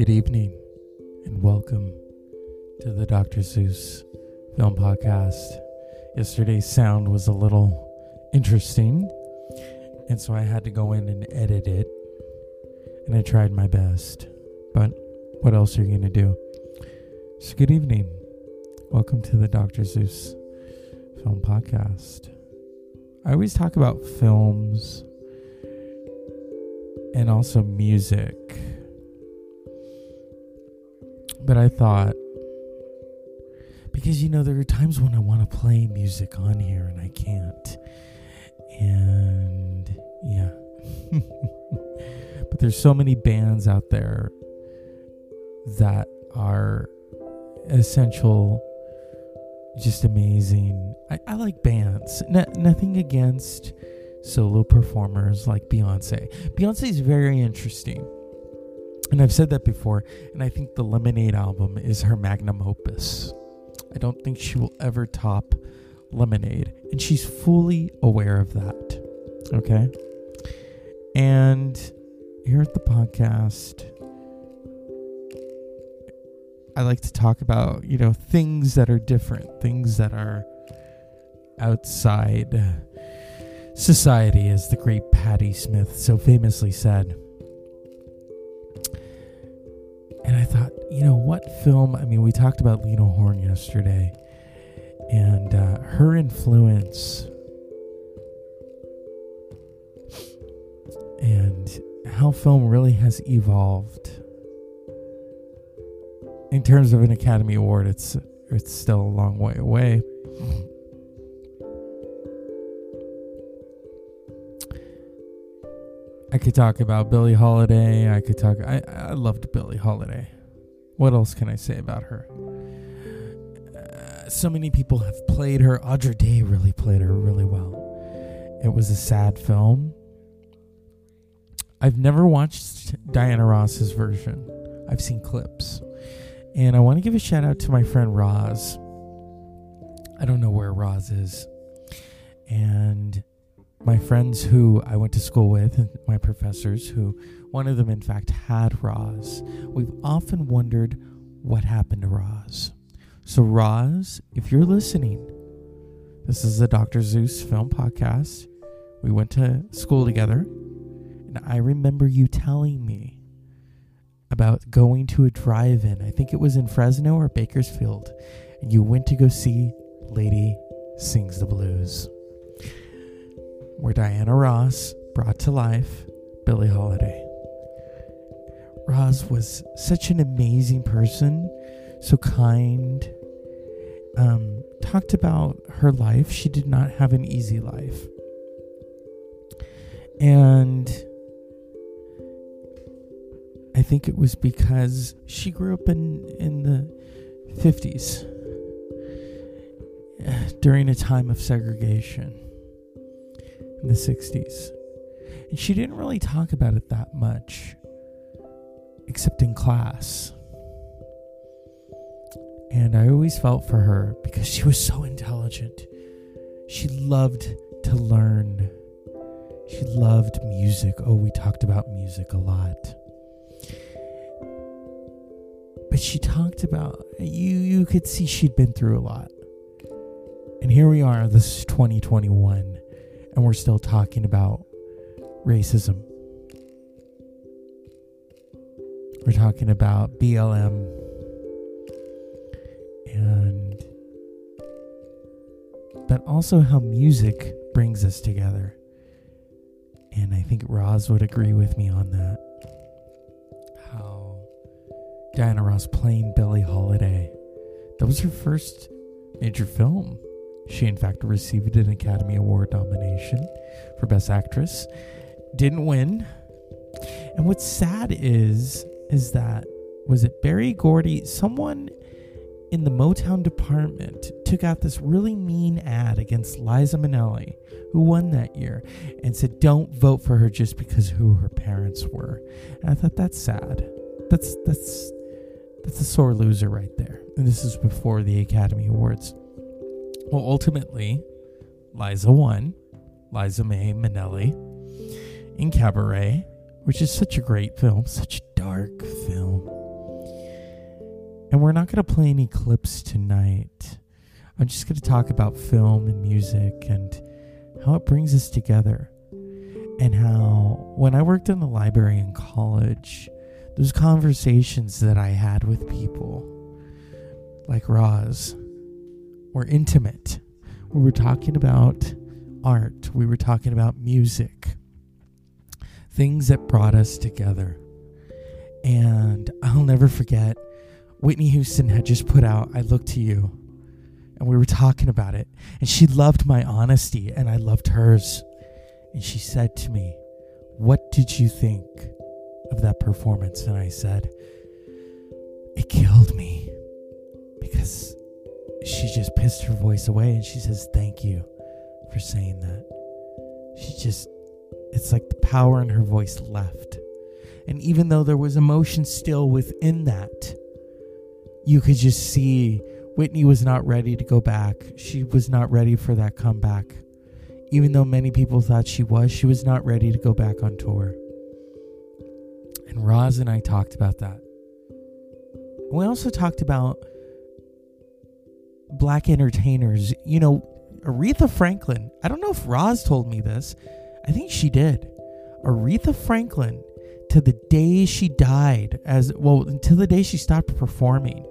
Good evening, and welcome to the Dr. Zeus Film Podcast. Yesterday's sound was a little interesting, and so I had to go in and edit it, and I tried my best. But what else are you going to do? So, good evening. Welcome to the Dr. Zeus Film Podcast. I always talk about films and also music. But I thought, because you know, there are times when I want to play music on here and I can't. And yeah. but there's so many bands out there that are essential, just amazing. I, I like bands. No, nothing against solo performers like Beyonce. Beyonce is very interesting. And I've said that before, and I think the Lemonade album is her magnum opus. I don't think she will ever top Lemonade, and she's fully aware of that. Okay? And here at the podcast, I like to talk about, you know, things that are different, things that are outside society, as the great Patti Smith so famously said. And I thought, you know, what film? I mean, we talked about Lena Horne yesterday, and uh, her influence, and how film really has evolved. In terms of an Academy Award, it's it's still a long way away. Could talk about Billie Holiday. I could talk. I I loved Billie Holiday. What else can I say about her? Uh, so many people have played her. Andra Day really played her really well. It was a sad film. I've never watched Diana Ross's version. I've seen clips. And I want to give a shout out to my friend Roz. I don't know where Roz is. And my friends who I went to school with, my professors, who one of them, in fact, had Roz, we've often wondered what happened to Roz. So, Roz, if you're listening, this is the Dr. Zeus film podcast. We went to school together, and I remember you telling me about going to a drive in. I think it was in Fresno or Bakersfield, and you went to go see Lady Sings the Blues where Diana Ross brought to life Billie Holiday. Roz was such an amazing person, so kind. Um, talked about her life. She did not have an easy life. And I think it was because she grew up in, in the 50s during a time of segregation in the 60s. And she didn't really talk about it that much, except in class. And I always felt for her because she was so intelligent. She loved to learn. She loved music. Oh, we talked about music a lot. But she talked about you you could see she'd been through a lot. And here we are, this is 2021 and we're still talking about racism. We're talking about BLM and but also how music brings us together. And I think Roz would agree with me on that. How Diana Ross playing Billie Holiday. That was her first major film. She, in fact, received an Academy Award nomination for Best Actress. Didn't win. And what's sad is, is that, was it Berry Gordy? Someone in the Motown department took out this really mean ad against Liza Minnelli, who won that year, and said, "Don't vote for her just because who her parents were." And I thought that's sad. That's that's that's a sore loser right there. And this is before the Academy Awards. Well, ultimately, Liza won. Liza May Minnelli in Cabaret, which is such a great film, such a dark film. And we're not going to play any clips tonight. I'm just going to talk about film and music and how it brings us together. And how, when I worked in the library in college, those conversations that I had with people, like Roz, were intimate. We were talking about art, we were talking about music, things that brought us together. And I'll never forget, Whitney Houston had just put out I Look to You. And we were talking about it. And she loved my honesty, and I loved hers. And she said to me, What did you think of that performance? And I said, It killed me because she just pissed her voice away. And she says, Thank you for saying that. She just, it's like the power in her voice left. And even though there was emotion still within that, you could just see Whitney was not ready to go back. She was not ready for that comeback. Even though many people thought she was, she was not ready to go back on tour. And Roz and I talked about that. We also talked about black entertainers. You know, Aretha Franklin, I don't know if Roz told me this. I think she did. Aretha Franklin to the day she died, as well, until the day she stopped performing,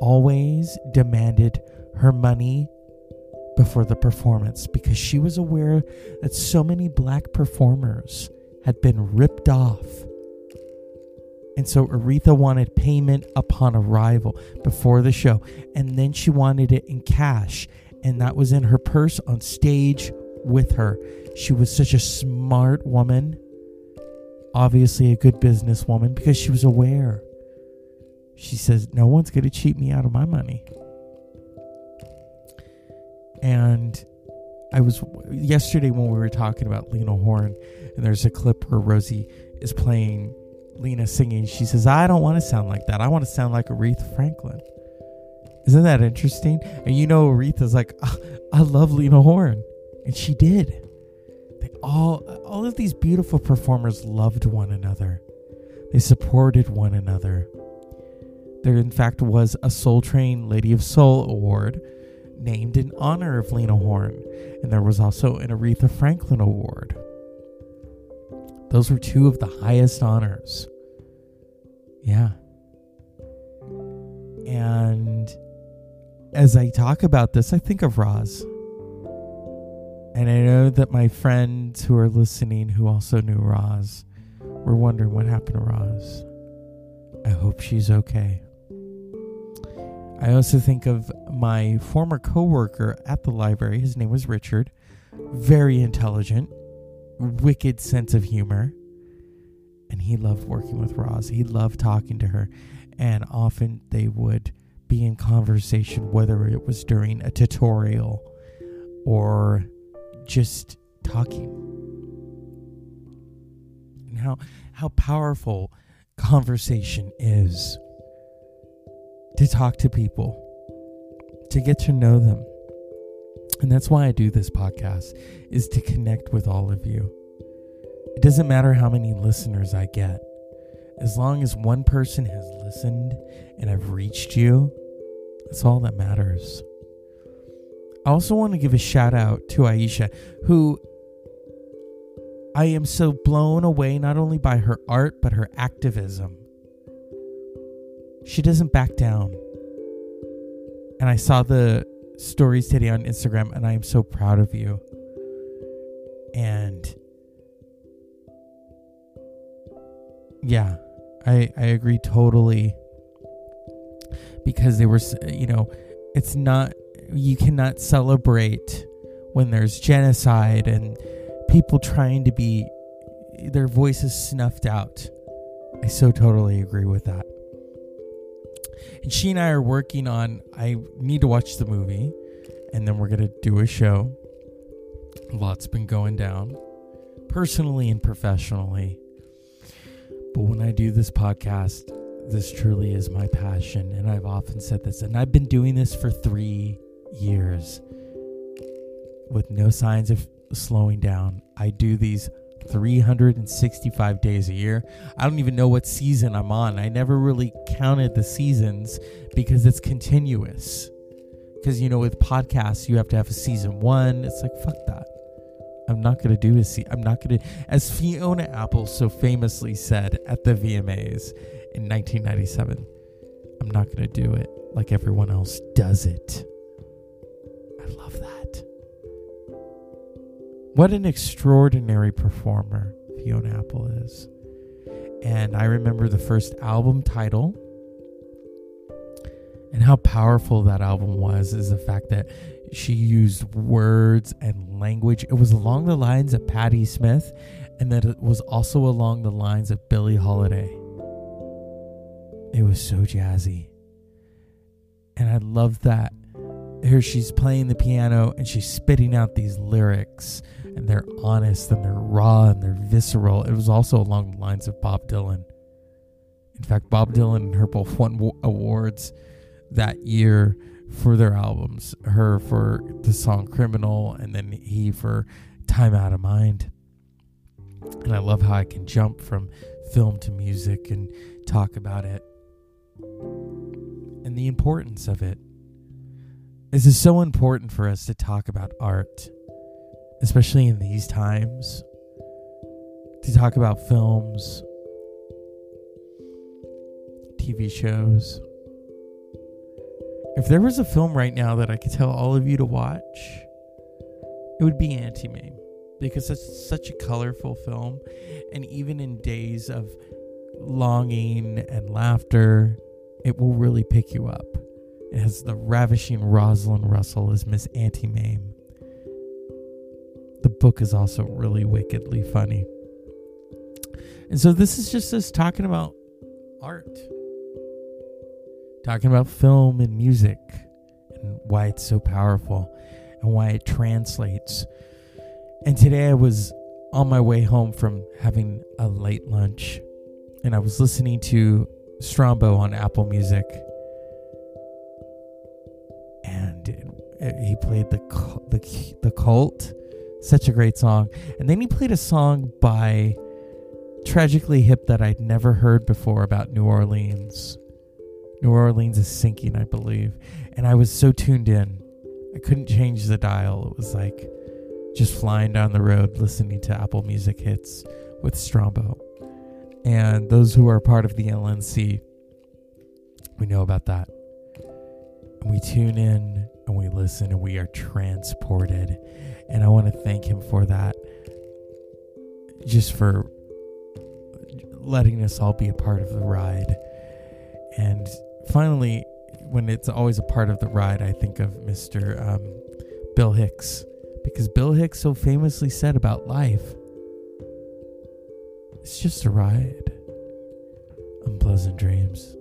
always demanded her money before the performance because she was aware that so many black performers had been ripped off. And so Aretha wanted payment upon arrival before the show, and then she wanted it in cash, and that was in her purse on stage with her. She was such a smart woman obviously a good businesswoman because she was aware. She says, No one's going to cheat me out of my money. And I was yesterday when we were talking about Lena Horne, and there's a clip where Rosie is playing Lena singing. She says, I don't want to sound like that. I want to sound like Aretha Franklin. Isn't that interesting? And you know, Aretha's like, I love Lena Horne. And she did They all all of these beautiful performers loved one another. They supported one another. There in fact was a Soul Train Lady of Soul award named in honor of Lena Horne, and there was also an Aretha Franklin award. Those were two of the highest honors. Yeah. And as I talk about this, I think of Roz. And I know that my friends who are listening who also knew Roz were wondering what happened to Roz. I hope she's okay. I also think of my former coworker at the library. His name was Richard. Very intelligent, wicked sense of humor. And he loved working with Roz. He loved talking to her. And often they would be in conversation, whether it was during a tutorial or just talking. And how how powerful conversation is to talk to people, to get to know them. And that's why I do this podcast is to connect with all of you. It doesn't matter how many listeners I get. As long as one person has listened and I've reached you, that's all that matters. I also want to give a shout out to Aisha, who I am so blown away not only by her art, but her activism. She doesn't back down. And I saw the stories today on Instagram, and I am so proud of you. And yeah, I, I agree totally. Because they were, you know, it's not you cannot celebrate when there's genocide and people trying to be their voices snuffed out. I so totally agree with that. And she and I are working on I need to watch the movie and then we're to do a show. Lots been going down personally and professionally. But when I do this podcast, this truly is my passion and I've often said this and I've been doing this for 3 years with no signs of slowing down. I do these 365 days a year. I don't even know what season I'm on. I never really counted the seasons because it's continuous. Because, you know, with podcasts, you have to have a season one. It's like, fuck that. I'm not going to do a season. I'm not going to. As Fiona Apple so famously said at the VMAs in 1997, I'm not going to do it like everyone else does it. I love that. What an extraordinary performer Fiona Apple is. And I remember the first album title and how powerful that album was is the fact that she used words and language. It was along the lines of Patti Smith, and that it was also along the lines of Billie Holiday. It was so jazzy. And I love that. Here she's playing the piano and she's spitting out these lyrics, and they're honest and they're raw and they're visceral. It was also along the lines of Bob Dylan. In fact, Bob Dylan and her both won awards that year for their albums. Her for the song Criminal, and then he for Time Out of Mind. And I love how I can jump from film to music and talk about it and the importance of it. This is so important for us to talk about art, especially in these times, to talk about films, TV shows. If there was a film right now that I could tell all of you to watch, it would be Auntie Mame because it's such a colorful film. And even in days of longing and laughter, it will really pick you up. It has the ravishing Rosalind Russell as Miss Auntie Mame. Book is also really wickedly funny. And so this is just us talking about art talking about film and music and why it's so powerful and why it translates. And today I was on my way home from having a late lunch and I was listening to Strombo on Apple Music. And it, it, he played the, the the cult, such a great song. And then he played a song by Tragically Hip that I'd never heard before about New Orleans. New Orleans is sinking, I believe. And I was so tuned in. I couldn't change the dial. It was like just flying down the road listening to Apple Music hits with Strombo. And those who are part of the LNC, we know about that. And we tune in and we listen and we are transported. And I want to thank him for that. Just for letting us all be a part of the ride. And finally, when it's always a part of the ride, I think of Mr. Um, Bill Hicks. Because Bill Hicks so famously said about life it's just a ride. Unpleasant dreams.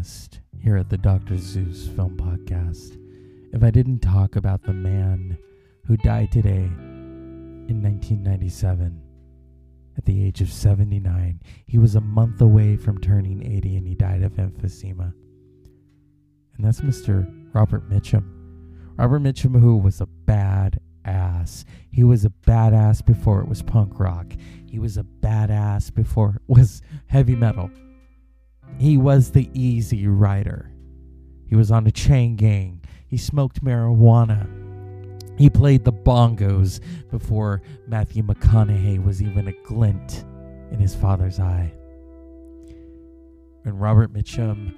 Remiss here at the Dr. Zeus Film Podcast if I didn't talk about the man who died today in 1997 at the age of 79. He was a month away from turning 80 and he died of emphysema. And that's Mr. Robert Mitchum. Robert Mitchum, who was a bad ass. He was a badass before it was punk rock. He was a badass before it was heavy metal. He was the easy rider. He was on a chain gang. He smoked marijuana. He played the bongos before Matthew McConaughey was even a glint in his father's eye. And Robert Mitchum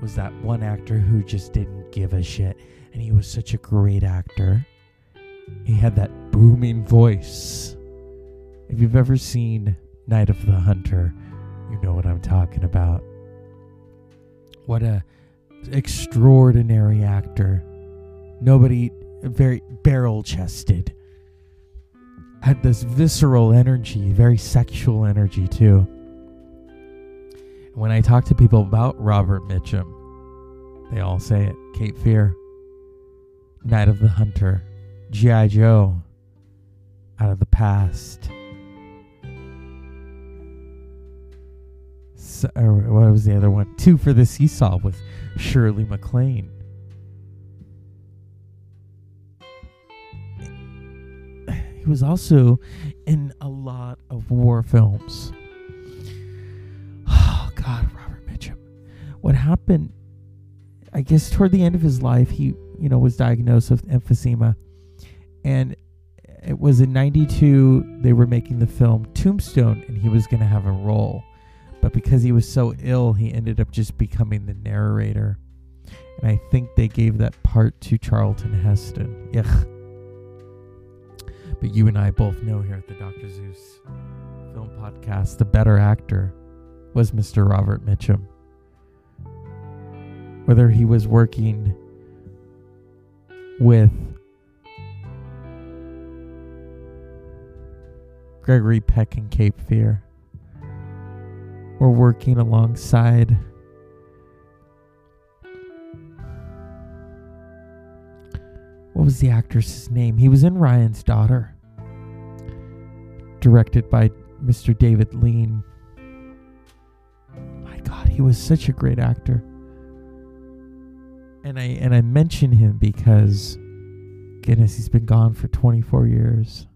was that one actor who just didn't give a shit. And he was such a great actor. He had that booming voice. If you've ever seen Night of the Hunter, you know what I'm talking about. What a extraordinary actor. Nobody very barrel chested. Had this visceral energy, very sexual energy too. When I talk to people about Robert Mitchum, they all say it. Cape Fear. Night of the Hunter, G.I. Joe, Out of the Past. So, what was the other one? Two for the Seesaw with Shirley MacLaine. He was also in a lot of war films. Oh, God, Robert Mitchum. What happened, I guess, toward the end of his life, he, you know, was diagnosed with emphysema. And it was in 92, they were making the film Tombstone, and he was going to have a role. But because he was so ill, he ended up just becoming the narrator. And I think they gave that part to Charlton Heston. Yuck. But you and I both know here at the Dr. Zeus Film Podcast, the better actor was Mr. Robert Mitchum. Whether he was working with Gregory Peck and Cape Fear or working alongside what was the actress's name? He was in Ryan's Daughter, directed by Mr. David Lean. My God, he was such a great actor. And I and I mention him because goodness, he's been gone for 24 years.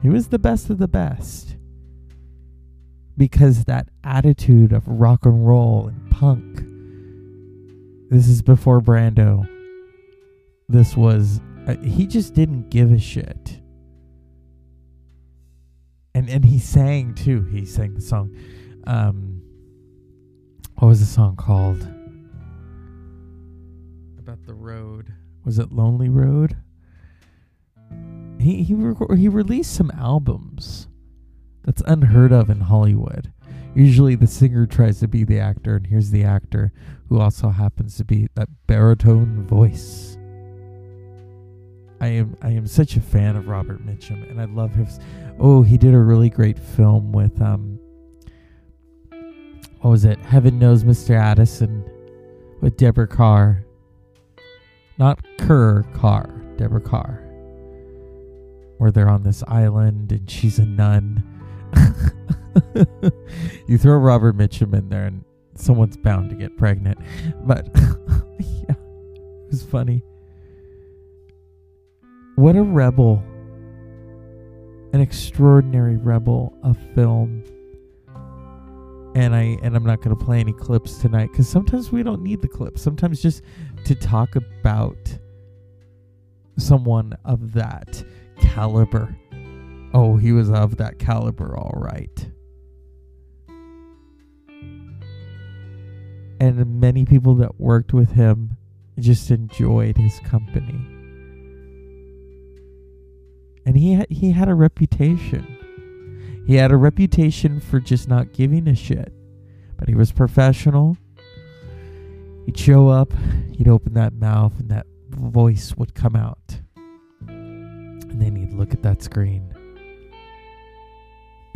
He was the best of the best because that attitude of rock and roll and punk. This is before Brando. This was uh, he just didn't give a shit. And and he sang too. He sang the song. Um, what was the song called? About the road. Was it Lonely Road? He he re- he released some albums that's unheard of in Hollywood. Usually the singer tries to be the actor, and here's the actor who also happens to be that baritone voice. I am I am such a fan of Robert Mitchum, and I love his. Oh, he did a really great film with um. What was it? Heaven knows, Mr. Allison, with Deborah Kerr. Not Kerr Carr, Deborah Kerr. Where they're on this island and she's a nun you throw Robert Mitchum in there and someone's bound to get pregnant. But yeah, it was funny. What a rebel. An extraordinary rebel of film. And I and I'm not going to play any clips tonight cuz sometimes we don't need the clips. Sometimes just to talk about someone of that caliber Oh, he was of that caliber, all right. And many people that worked with him just enjoyed his company. And he had, he had a reputation. He had a reputation for just not giving a shit. But he was professional. He'd show up, he'd open that mouth, and that voice would come out. And then he'd look at that screen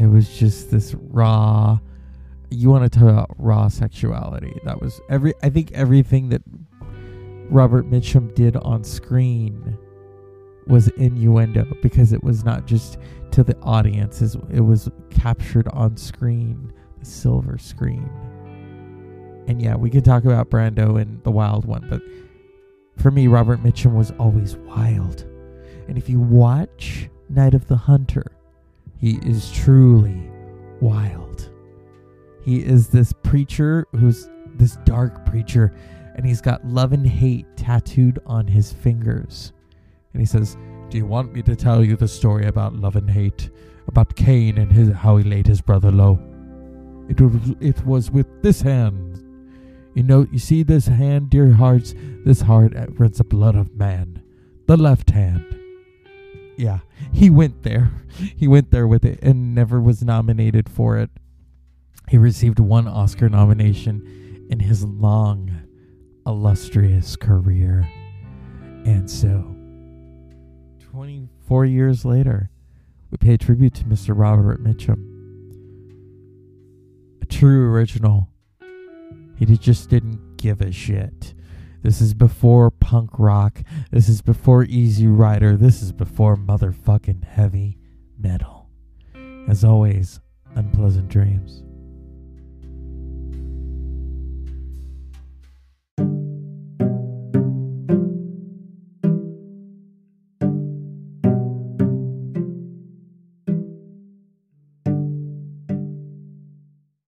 it was just this raw. You want to talk about raw sexuality? That was every. I think everything that Robert Mitchum did on screen was innuendo because it was not just to the audience; it was captured on screen, the silver screen. And yeah, we could talk about Brando and the Wild One, but for me, Robert Mitchum was always wild. And if you watch Night of the Hunter, he is truly wild. He is this preacher who's this dark preacher, and he's got love and hate tattooed on his fingers. And he says, Do you want me to tell you the story about love and hate? About Cain and his how he laid his brother low? It was, it was with this hand. You know, you see this hand, dear hearts, this heart runs the blood of man. The left hand yeah, he went there. He went there with it and never was nominated for it. He received one Oscar nomination in his long, illustrious career. And so, 24 years later, we pay tribute to Mr. Robert Mitchum. A true original. He just didn't give a shit. This is before punk rock. This is before Easy Rider. This is before motherfucking heavy metal. As always, unpleasant dreams.